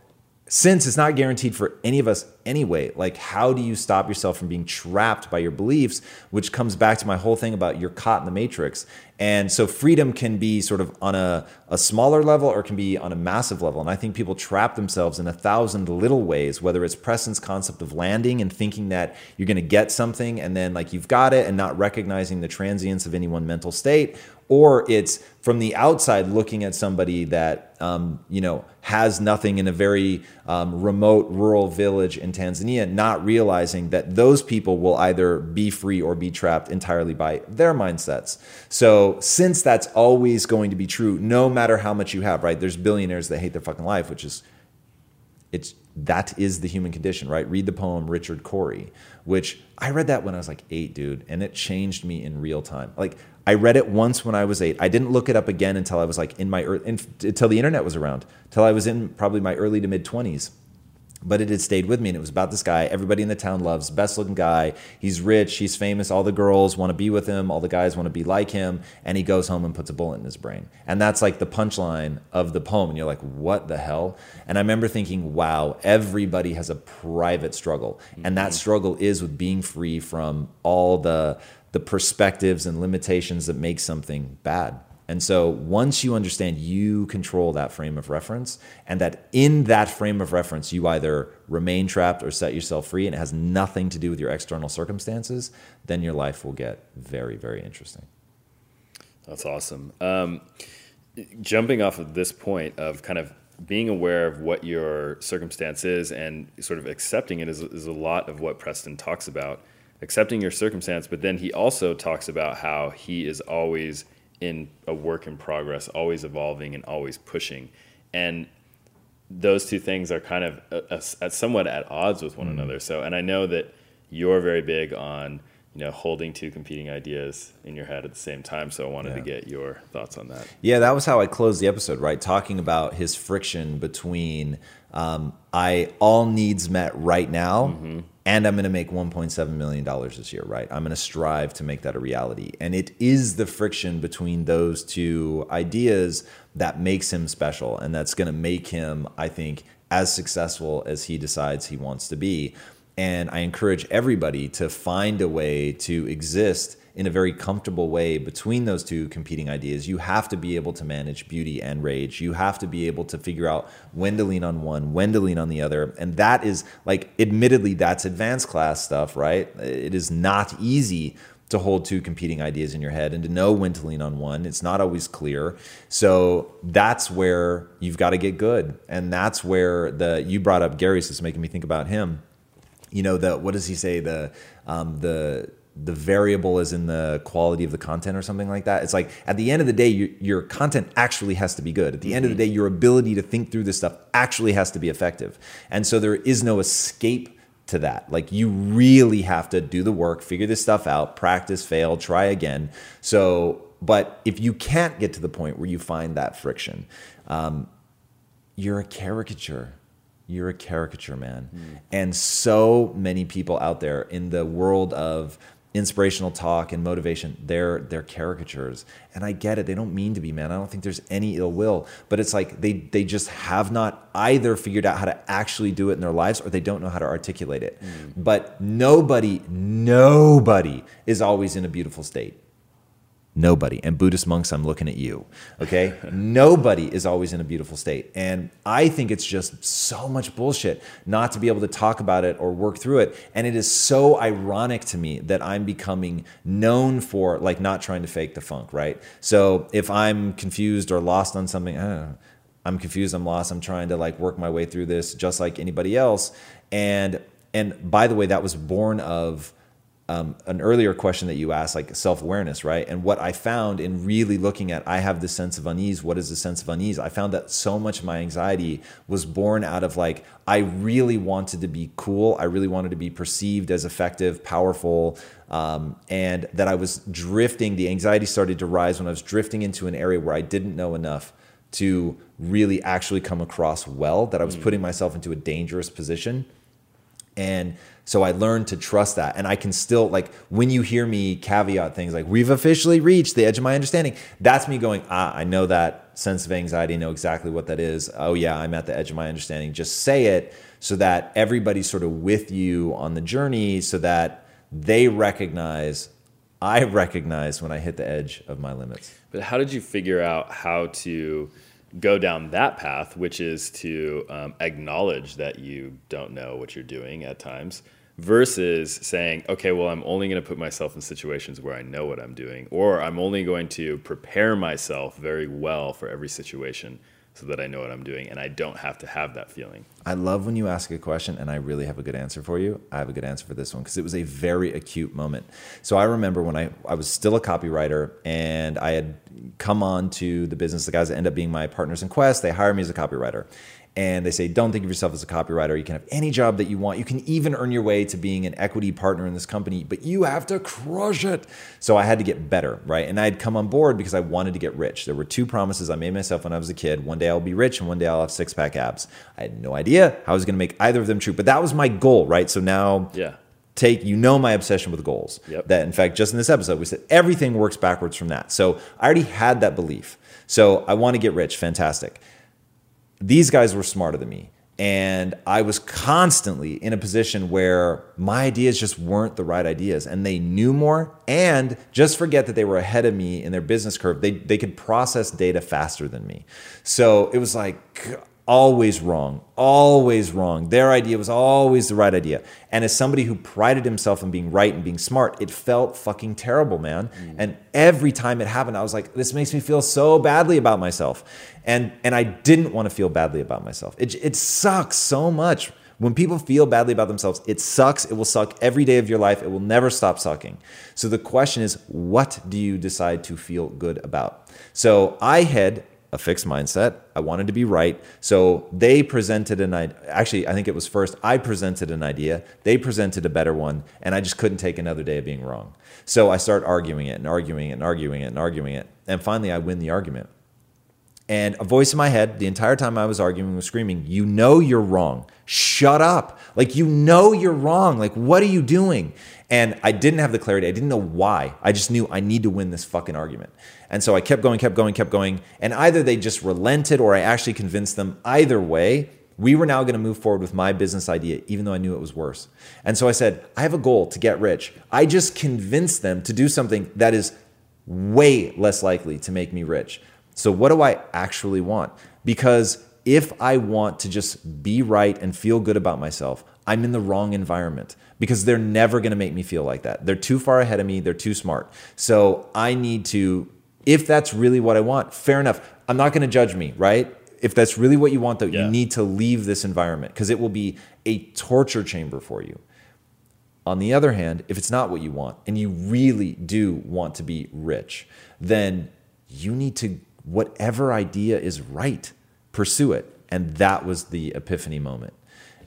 since it's not guaranteed for any of us anyway, like how do you stop yourself from being trapped by your beliefs, which comes back to my whole thing about you're caught in the matrix. And so freedom can be sort of on a, a smaller level or can be on a massive level. And I think people trap themselves in a thousand little ways, whether it's Preston's concept of landing and thinking that you're going to get something and then like you've got it and not recognizing the transience of any one mental state, or it's from the outside looking at somebody that um, you know has nothing in a very um, remote rural village in Tanzania, not realizing that those people will either be free or be trapped entirely by their mindsets. So since that's always going to be true, no matter how much you have, right? There's billionaires that hate their fucking life, which is it's that is the human condition, right? Read the poem Richard Cory, which I read that when I was like eight, dude, and it changed me in real time. Like I read it once when I was eight. I didn't look it up again until I was like in my ear- in, until the internet was around, till I was in probably my early to mid twenties. But it had stayed with me, and it was about this guy. Everybody in the town loves, best looking guy. He's rich, he's famous. All the girls want to be with him. All the guys want to be like him. And he goes home and puts a bullet in his brain. And that's like the punchline of the poem. And you're like, what the hell? And I remember thinking, wow, everybody has a private struggle, and that mm-hmm. struggle is with being free from all the the perspectives and limitations that make something bad. And so once you understand you control that frame of reference and that in that frame of reference you either remain trapped or set yourself free and it has nothing to do with your external circumstances, then your life will get very, very interesting. That's awesome. Um, jumping off of this point of kind of being aware of what your circumstance is and sort of accepting it is, is a lot of what Preston talks about. Accepting your circumstance, but then he also talks about how he is always in a work in progress, always evolving and always pushing. And those two things are kind of a, a, a somewhat at odds with one mm. another. So, and I know that you're very big on you know holding two competing ideas in your head at the same time so i wanted yeah. to get your thoughts on that yeah that was how i closed the episode right talking about his friction between um, i all needs met right now mm-hmm. And i'm going to make 1.7 million dollars this year right? I'm going to strive to make that a reality. And it is the friction between those two ideas that makes him special and that's going to make him i think as successful as he decides he wants to be. And I encourage everybody to find a way to exist in a very comfortable way between those two competing ideas. You have to be able to manage beauty and rage. You have to be able to figure out when to lean on one, when to lean on the other. And that is like, admittedly, that's advanced class stuff, right? It is not easy to hold two competing ideas in your head and to know when to lean on one. It's not always clear. So that's where you've got to get good. And that's where the, you brought up Gary, so it's making me think about him you know the what does he say the um, the the variable is in the quality of the content or something like that. It's like at the end of the day, you, your content actually has to be good. At the mm-hmm. end of the day, your ability to think through this stuff actually has to be effective. And so there is no escape to that. Like you really have to do the work, figure this stuff out, practice, fail, try again. So, but if you can't get to the point where you find that friction, um, you're a caricature you're a caricature, man. Mm. And so many people out there in the world of inspirational talk and motivation they're they're caricatures. And i get it. They don't mean to be man. I don't think there's any ill will. But it's like they they just have not either figured out how to actually do it in their lives or they don't know how to articulate it. Mm. but nobody nobody is always in a beautiful state Nobody. And Buddhist monks, I'm looking at you. Okay? [LAUGHS] Nobody is always in a beautiful state. And I think it's just so much bullshit not to be able to talk about it or work through it. And it is so ironic to me that I'm becoming known for like not trying to fake the funk, right? So if I'm confused or lost on something, I'm confused, I'm lost, I'm trying to like work my way through this just like anybody else. And and by the way, that was born of um, an earlier question that you asked, like self awareness, right? And what I found in really looking at, I have this sense of unease. What is the sense of unease? I found that so much of my anxiety was born out of like, I really wanted to be cool. I really wanted to be perceived as effective, powerful, um, and that I was drifting. The anxiety started to rise when I was drifting into an area where I didn't know enough to really actually come across well, that I was mm. putting myself into a dangerous position. And so I learned to trust that. And I can still, like, when you hear me caveat things like, we've officially reached the edge of my understanding, that's me going, ah, I know that sense of anxiety, know exactly what that is. Oh, yeah, I'm at the edge of my understanding. Just say it so that everybody's sort of with you on the journey so that they recognize, I recognize when I hit the edge of my limits. But how did you figure out how to? Go down that path, which is to um, acknowledge that you don't know what you're doing at times, versus saying, okay, well, I'm only going to put myself in situations where I know what I'm doing, or I'm only going to prepare myself very well for every situation so that I know what I'm doing and I don't have to have that feeling. I love when you ask a question and I really have a good answer for you. I have a good answer for this one because it was a very acute moment. So I remember when I, I was still a copywriter and I had come on to the business, the guys that end up being my partners in Quest, they hire me as a copywriter and they say don't think of yourself as a copywriter. You can have any job that you want. You can even earn your way to being an equity partner in this company but you have to crush it. So i had to get better right? And i had come on board because i wanted to get rich. There were two promises i made myself when i was a kid. One day i'll be rich and one day i'll have six pack abs. I had no idea how i was going to make either of them true but that was my goal right? So now yeah. take you know my obsession with goals. Yep. that in fact just in this episode we said everything works backwards from that. So i already had that belief. So i want to get rich. Fantastic these guys were smarter than me. And I was constantly in a position where my ideas just weren't the right ideas and they knew more and just forget that they were ahead of me in their business curve. They, they could process data faster than me. So it was like, always wrong, always wrong. Their idea was always the right idea. And as somebody who prided himself on being right and being smart, it felt fucking terrible, man. Mm. And every time it happened, I was like, this makes me feel so badly about myself. And and I didn't want to feel badly about myself. It it sucks so much. When people feel badly about themselves, it sucks. It will suck every day of your life. It will never stop sucking. So the question is, what do you decide to feel good about? So I had a fixed mindset. I wanted to be right. So they presented an idea. Actually, I think it was first I presented an idea. They presented a better one. And I just couldn't take another day of being wrong. So I start arguing it and arguing it and arguing it and arguing it. And finally, I win the argument. And a voice in my head the entire time I was arguing was screaming, You know you're wrong. Shut up. Like, you know you're wrong. Like, what are you doing? And I didn't have the clarity. I didn't know why. I just knew I need to win this fucking argument. And so I kept going, kept going, kept going. And either they just relented or I actually convinced them. Either way, we were now going to move forward with my business idea, even though I knew it was worse. And so I said, I have a goal to get rich. I just convinced them to do something that is way less likely to make me rich. So, what do I actually want? Because if I want to just be right and feel good about myself, I'm in the wrong environment because they're never going to make me feel like that. They're too far ahead of me, they're too smart. So I need to, if that's really what I want, fair enough. I'm not going to judge me, right? If that's really what you want, though, yeah. you need to leave this environment because it will be a torture chamber for you. On the other hand, if it's not what you want and you really do want to be rich, then you need to, whatever idea is right, pursue it. And that was the epiphany moment.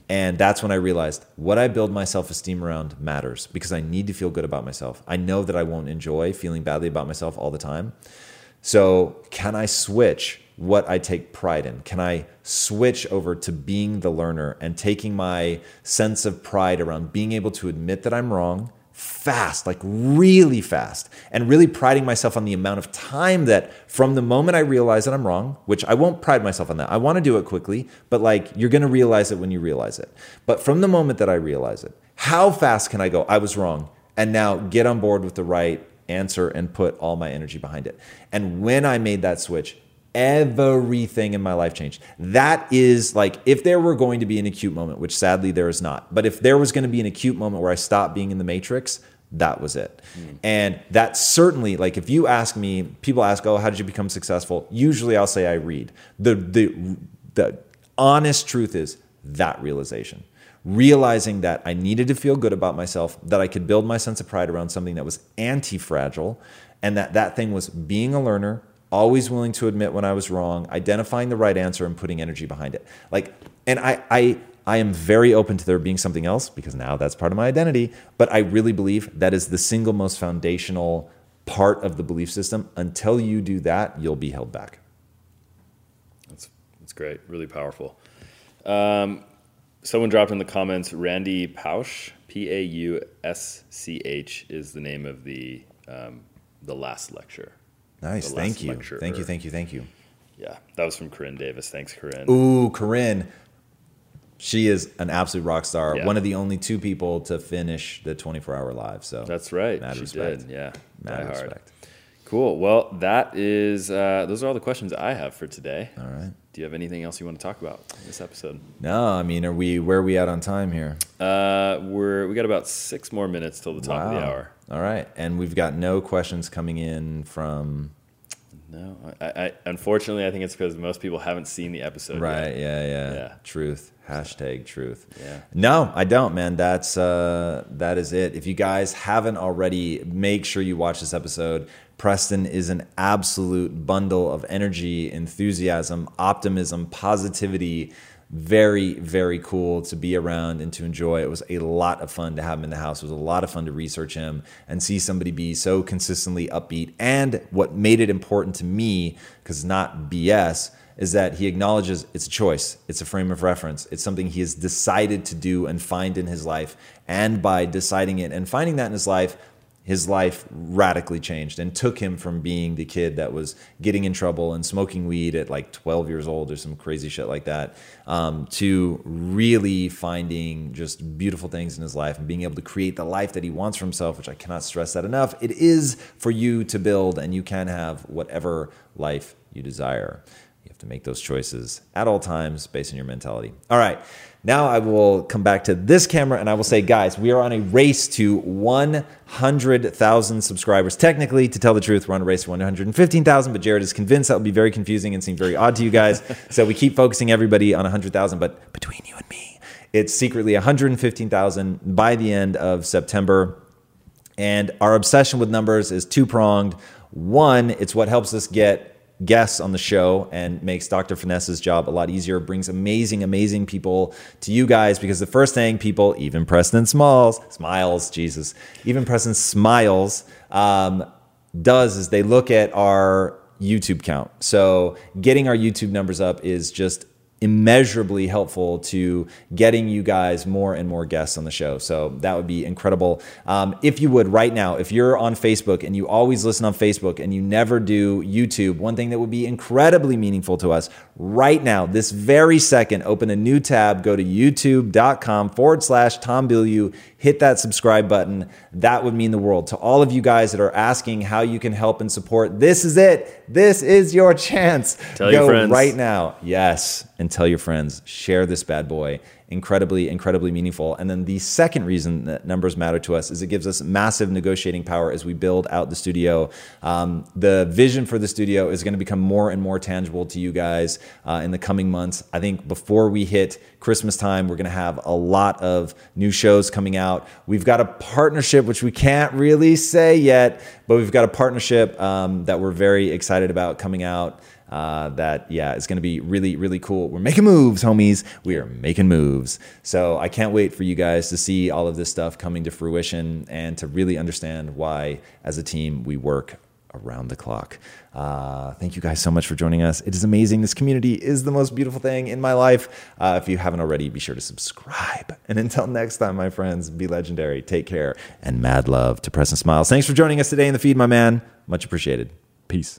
And that's when I realized what I build my self esteem around matters because I need to feel good about myself. I know that I won't enjoy feeling badly about myself all the time. So, can I switch what I take pride in? Can I switch over to being the learner and taking my sense of pride around being able to admit that I'm wrong fast, like really fast, and really priding myself on the amount of time that from the moment I realize that I'm wrong, which I won't pride myself on that. I want to do it quickly, but like you're going to realize it when you realize it. But from the moment that I realize it, how fast can I go? I was wrong. And now get on board with the right answer and put all my energy behind it. And when I made that switch, everything in my life changed. That is like if there were going to be an acute moment, which sadly there is not, but if there was going to be an acute moment where I stopped being in the matrix, that was it. Mm. And that certainly, like if you ask me, people ask, "Oh, how did you become successful?" Usually, I'll say I read. The the the honest truth is that realization. Realizing that I needed to feel good about myself, that I could build my sense of pride around something that was anti fragile, and that that thing was being a learner, always willing to admit when I was wrong, identifying the right answer and putting energy behind it. Like, and I, I, I am very open to there being something else because now that's part of my identity. But I really believe that is the single most foundational part of the belief system. Until you do that, you'll be held back. That's that's great. Really powerful. Um, someone dropped in the comments. Randy Pausch, P A U S C H, is the name of the um, the last lecture. Nice. Thank you. Thank you. Thank you. Thank you. Yeah, that was from Corinne Davis. Thanks, Corinne. Ooh, Corinne. She is an absolute rock star. Yeah. One of the only two people to finish the 24 hour live. So that's right. Mad she respect. did. Yeah. Mad respect. Cool. Well, that is uh, those are all the questions I have for today. All right. Do you have anything else you want to talk about in this episode? No, I mean, are we where are we at on time here? Uh, we're we got about six more minutes till the top wow. of the hour. All right, and we've got no questions coming in from. No, I, I unfortunately I think it's because most people haven't seen the episode. Right. Yet. Yeah. Yeah. Yeah. Truth. Hashtag truth. Yeah. No, I don't, man. That's uh, that is it. If you guys haven't already, make sure you watch this episode. Preston is an absolute bundle of energy, enthusiasm, optimism, positivity. Very, very cool to be around and to enjoy. It was a lot of fun to have him in the house. It was a lot of fun to research him and see somebody be so consistently upbeat. And what made it important to me, because not BS, is that he acknowledges it's a choice, it's a frame of reference, it's something he has decided to do and find in his life. And by deciding it and finding that in his life, his life radically changed and took him from being the kid that was getting in trouble and smoking weed at like 12 years old or some crazy shit like that um, to really finding just beautiful things in his life and being able to create the life that he wants for himself, which I cannot stress that enough. It is for you to build, and you can have whatever life you desire. You have to make those choices at all times based on your mentality. All right. Now I will come back to this camera and I will say, guys, we are on a race to 100,000 subscribers. Technically, to tell the truth, we're on a race to 115,000, but Jared is convinced that will be very confusing and seem very odd to you guys. [LAUGHS] so we keep focusing everybody on 100,000, but between you and me, it's secretly 115,000 by the end of September. And our obsession with numbers is two pronged. One, it's what helps us get guests on the show and makes Dr. Finesse's job a lot easier, brings amazing, amazing people to you guys because the first thing people, even Preston Smalls, Smiles, Jesus, even Preston Smiles, um, does is they look at our YouTube count. So getting our YouTube numbers up is just immeasurably helpful to getting you guys more and more guests on the show. So that would be incredible. Um, if you would, right now, if you're on Facebook and you always listen on Facebook and you never do YouTube, one thing that would be incredibly meaningful to us right now, this very second, open a new tab, go to youtube.com forward slash Tom Bilyeu, hit that subscribe button. That would mean the world. To all of you guys that are asking how you can help and support, this is it. This is your [LAUGHS] chance. Tell go your friends. right now. Yes. And tell your friends. Share this bad boy incredibly, incredibly meaningful. And then the second reason that numbers matter to us is it gives us massive negotiating power as we build out the studio. Um, the vision for the studio is going to become more and more tangible to you guys uh, in the coming months. I think before we hit Christmas time, we're going to have a lot of new shows coming out. We've got a partnership, which we can't really say yet, but we've got a partnership um, that we're very excited about coming out uh, that yeah it's going to be really really cool. We're making moves homies. We are making moves. So i can't wait for you guys to see all of this stuff coming to fruition and to really understand why as a team we work around the clock. Uh, thank you guys so much for joining us. It is amazing. This community is the most beautiful thing in my life. Uh, if you haven't already be sure to subscribe. [LAUGHS] And until next time my friends be legendary. Take care and mad love to Preston Smiles. Thanks for joining us today in the feed my man. Much appreciated. Peace